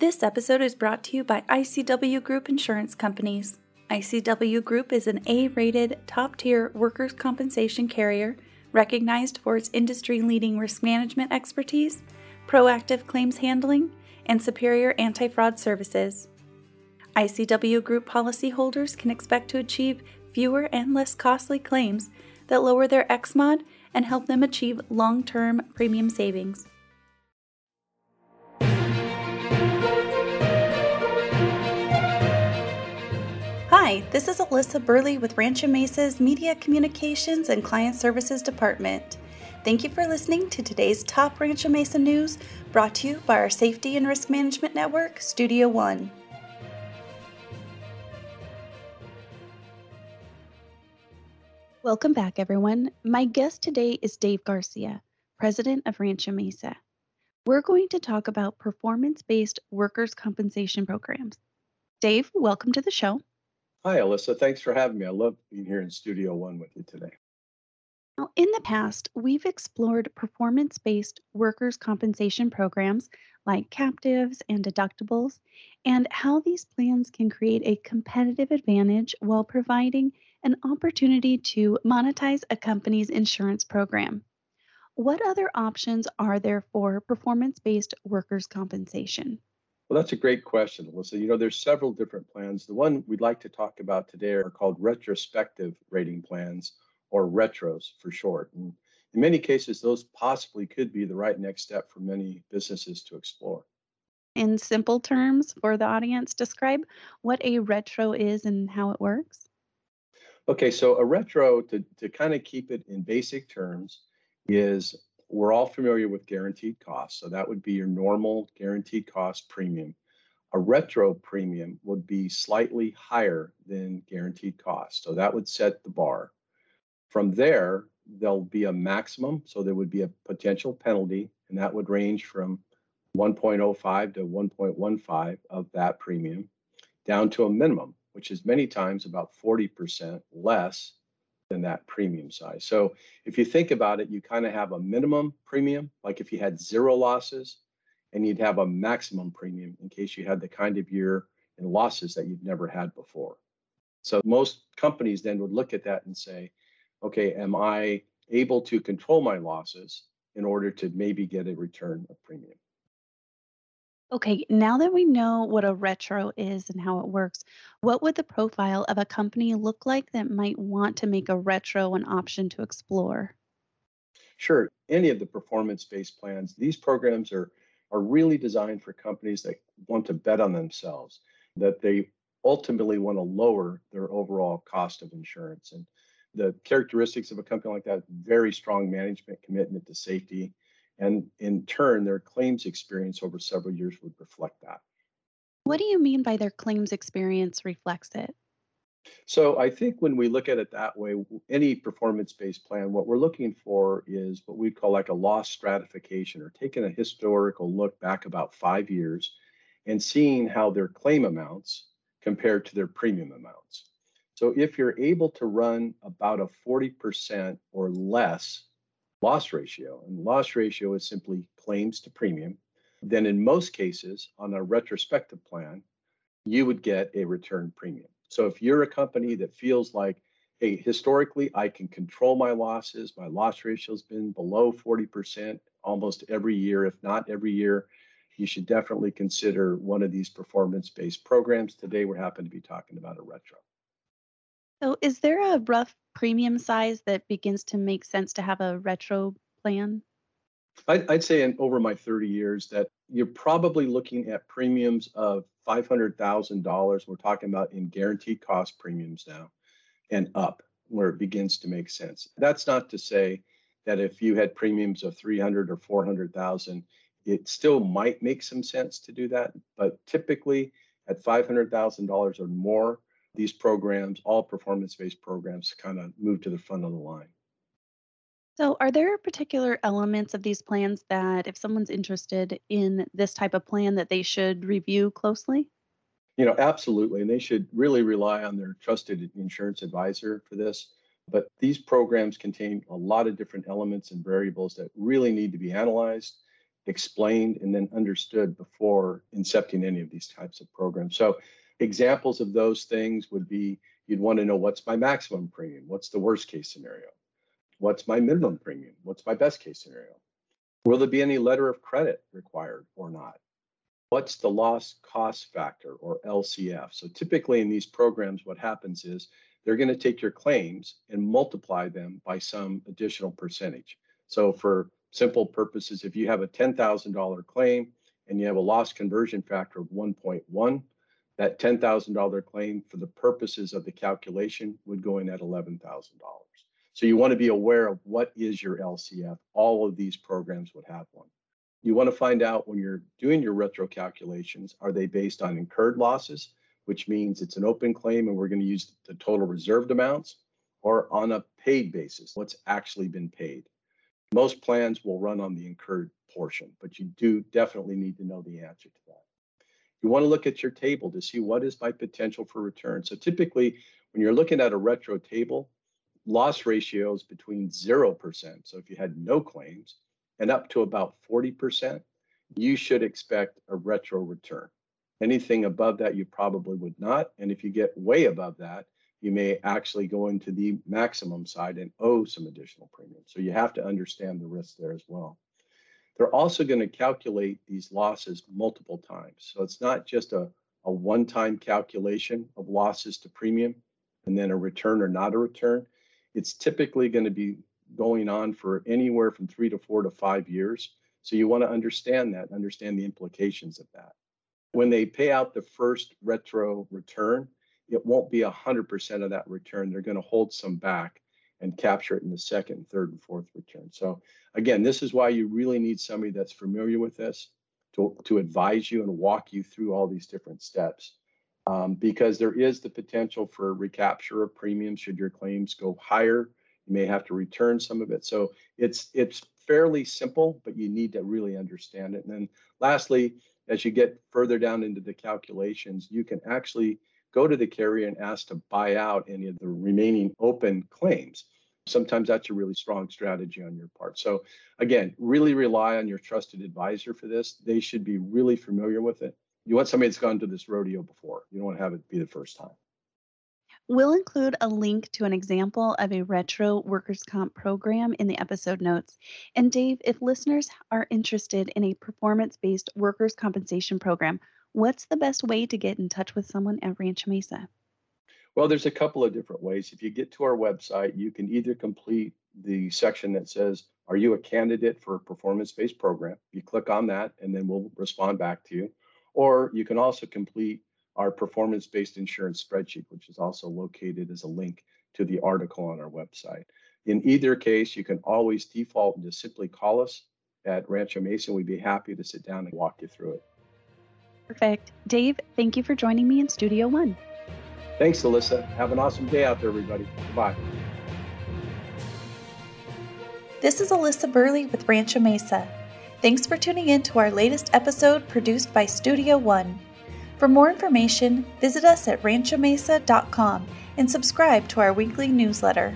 This episode is brought to you by ICW Group Insurance Companies. ICW Group is an A rated, top tier workers' compensation carrier recognized for its industry leading risk management expertise, proactive claims handling, and superior anti fraud services. ICW Group policyholders can expect to achieve fewer and less costly claims that lower their XMOD and help them achieve long term premium savings. Hi, this is Alyssa Burley with Rancho Mesa's Media Communications and Client Services Department. Thank you for listening to today's top Rancho Mesa news brought to you by our Safety and Risk Management Network, Studio One. Welcome back, everyone. My guest today is Dave Garcia, President of Rancho Mesa. We're going to talk about performance based workers' compensation programs. Dave, welcome to the show. Hi, Alyssa. Thanks for having me. I love being here in Studio One with you today. Now, in the past, we've explored performance based workers' compensation programs like captives and deductibles, and how these plans can create a competitive advantage while providing an opportunity to monetize a company's insurance program. What other options are there for performance based workers' compensation? Well, that's a great question, Alyssa. You know, there's several different plans. The one we'd like to talk about today are called retrospective rating plans, or retros for short. And in many cases, those possibly could be the right next step for many businesses to explore. In simple terms for the audience, describe what a retro is and how it works. Okay, so a retro, to, to kind of keep it in basic terms, is we're all familiar with guaranteed costs. So that would be your normal guaranteed cost premium. A retro premium would be slightly higher than guaranteed cost. So that would set the bar. From there, there'll be a maximum. So there would be a potential penalty, and that would range from 1.05 to 1.15 of that premium down to a minimum, which is many times about 40% less than that premium size. So if you think about it, you kind of have a minimum premium, like if you had zero losses, and you'd have a maximum premium in case you had the kind of year and losses that you've never had before. So most companies then would look at that and say, okay, am I able to control my losses in order to maybe get a return of premium? Okay, now that we know what a retro is and how it works, what would the profile of a company look like that might want to make a retro an option to explore? Sure, any of the performance-based plans, these programs are are really designed for companies that want to bet on themselves, that they ultimately want to lower their overall cost of insurance. And the characteristics of a company like that, very strong management commitment to safety, and in turn, their claims experience over several years would reflect that. What do you mean by their claims experience reflects it? So I think when we look at it that way, any performance-based plan, what we're looking for is what we call like a loss stratification or taking a historical look back about five years and seeing how their claim amounts compared to their premium amounts. So if you're able to run about a 40% or less loss ratio, and loss ratio is simply claims to premium, then in most cases on a retrospective plan, you would get a return premium. So if you're a company that feels like, hey, historically I can control my losses, my loss ratio has been below 40% almost every year, if not every year, you should definitely consider one of these performance-based programs. Today we're happen to be talking about a retro. So, is there a rough premium size that begins to make sense to have a retro plan? I'd, I'd say in over my 30 years that you're probably looking at premiums of $500,000. We're talking about in guaranteed cost premiums now and up where it begins to make sense. That's not to say that if you had premiums of 300 or 400,000, it still might make some sense to do that. But typically at $500,000 or more, these programs, all performance-based programs, kind of move to the front of the line. So, are there particular elements of these plans that if someone's interested in this type of plan that they should review closely? You know, absolutely. And they should really rely on their trusted insurance advisor for this. But these programs contain a lot of different elements and variables that really need to be analyzed. explained and then understood before incepting any of these types of programs. So examples of those things would be you'd want to know what's my maximum premium? What's the worst case scenario? What's my minimum premium? What's my best case scenario? Will there be any letter of credit required or not? What's the loss cost factor or LCF? So typically in these programs, what happens is they're going to take your claims and multiply them by some additional percentage. So for simple purposes, if you have a $10,000 claim and you have a loss conversion factor of 1.1, that $10,000 claim for the purposes of the calculation would go in at $11,000. So you want to be aware of what is your LCF. All of these programs would have one. You want to find out when you're doing your retro calculations, are they based on incurred losses, which means it's an open claim and we're going to use the total reserved amounts, or on a paid basis, what's actually been paid. Most plans will run on the incurred portion, but you do definitely need to know the answer to that. You want to look at your table to see what is my potential for return. So typically, when you're looking at a retro table, loss ratios between 0%, so if you had no claims, and up to about 40%, you should expect a retro return. Anything above that, you probably would not. And if you get way above that, you may actually go into the maximum side and owe some additional premium. So you have to understand the risk there as well. They're also going to calculate these losses multiple times. So it's not just a, a one time calculation of losses to premium and then a return or not a return. It's typically going to be going on for anywhere from three to four to five years. So you want to understand that, understand the implications of that. When they pay out the first retro return, it won't be 100% of that return. They're going to hold some back and capture it in the second, third, and fourth return. So again, this is why you really need somebody that's familiar with this to, to advise you and walk you through all these different steps. Um, because there is the potential for recapture of premiums should your claims go higher. You may have to return some of it. So it's it's fairly simple, but you need to really understand it. And then lastly, as you get further down into the calculations, you can actually go to the carrier and ask to buy out any of the remaining open claims. Sometimes that's a really strong strategy on your part. So, again, really rely on your trusted advisor for this. They should be really familiar with it. You want somebody that's gone to this rodeo before, you don't want to have it be the first time. We'll include a link to an example of a retro workers' comp program in the episode notes. And Dave, if listeners are interested in a performance based workers' compensation program, What's the best way to get in touch with someone at Rancho Mesa? Well, there's a couple of different ways. If you get to our website, you can either complete the section that says, Are you a candidate for a performance based program? You click on that, and then we'll respond back to you. Or you can also complete our performance based insurance spreadsheet, which is also located as a link to the article on our website. In either case, you can always default and just simply call us at Rancho Mesa. We'd be happy to sit down and walk you through it. Perfect. Dave, thank you for joining me in Studio One. Thanks, Alyssa. Have an awesome day out there, everybody. Bye. This is Alyssa Burley with Rancho Mesa. Thanks for tuning in to our latest episode produced by Studio One. For more information, visit us at ranchomesa.com and subscribe to our weekly newsletter.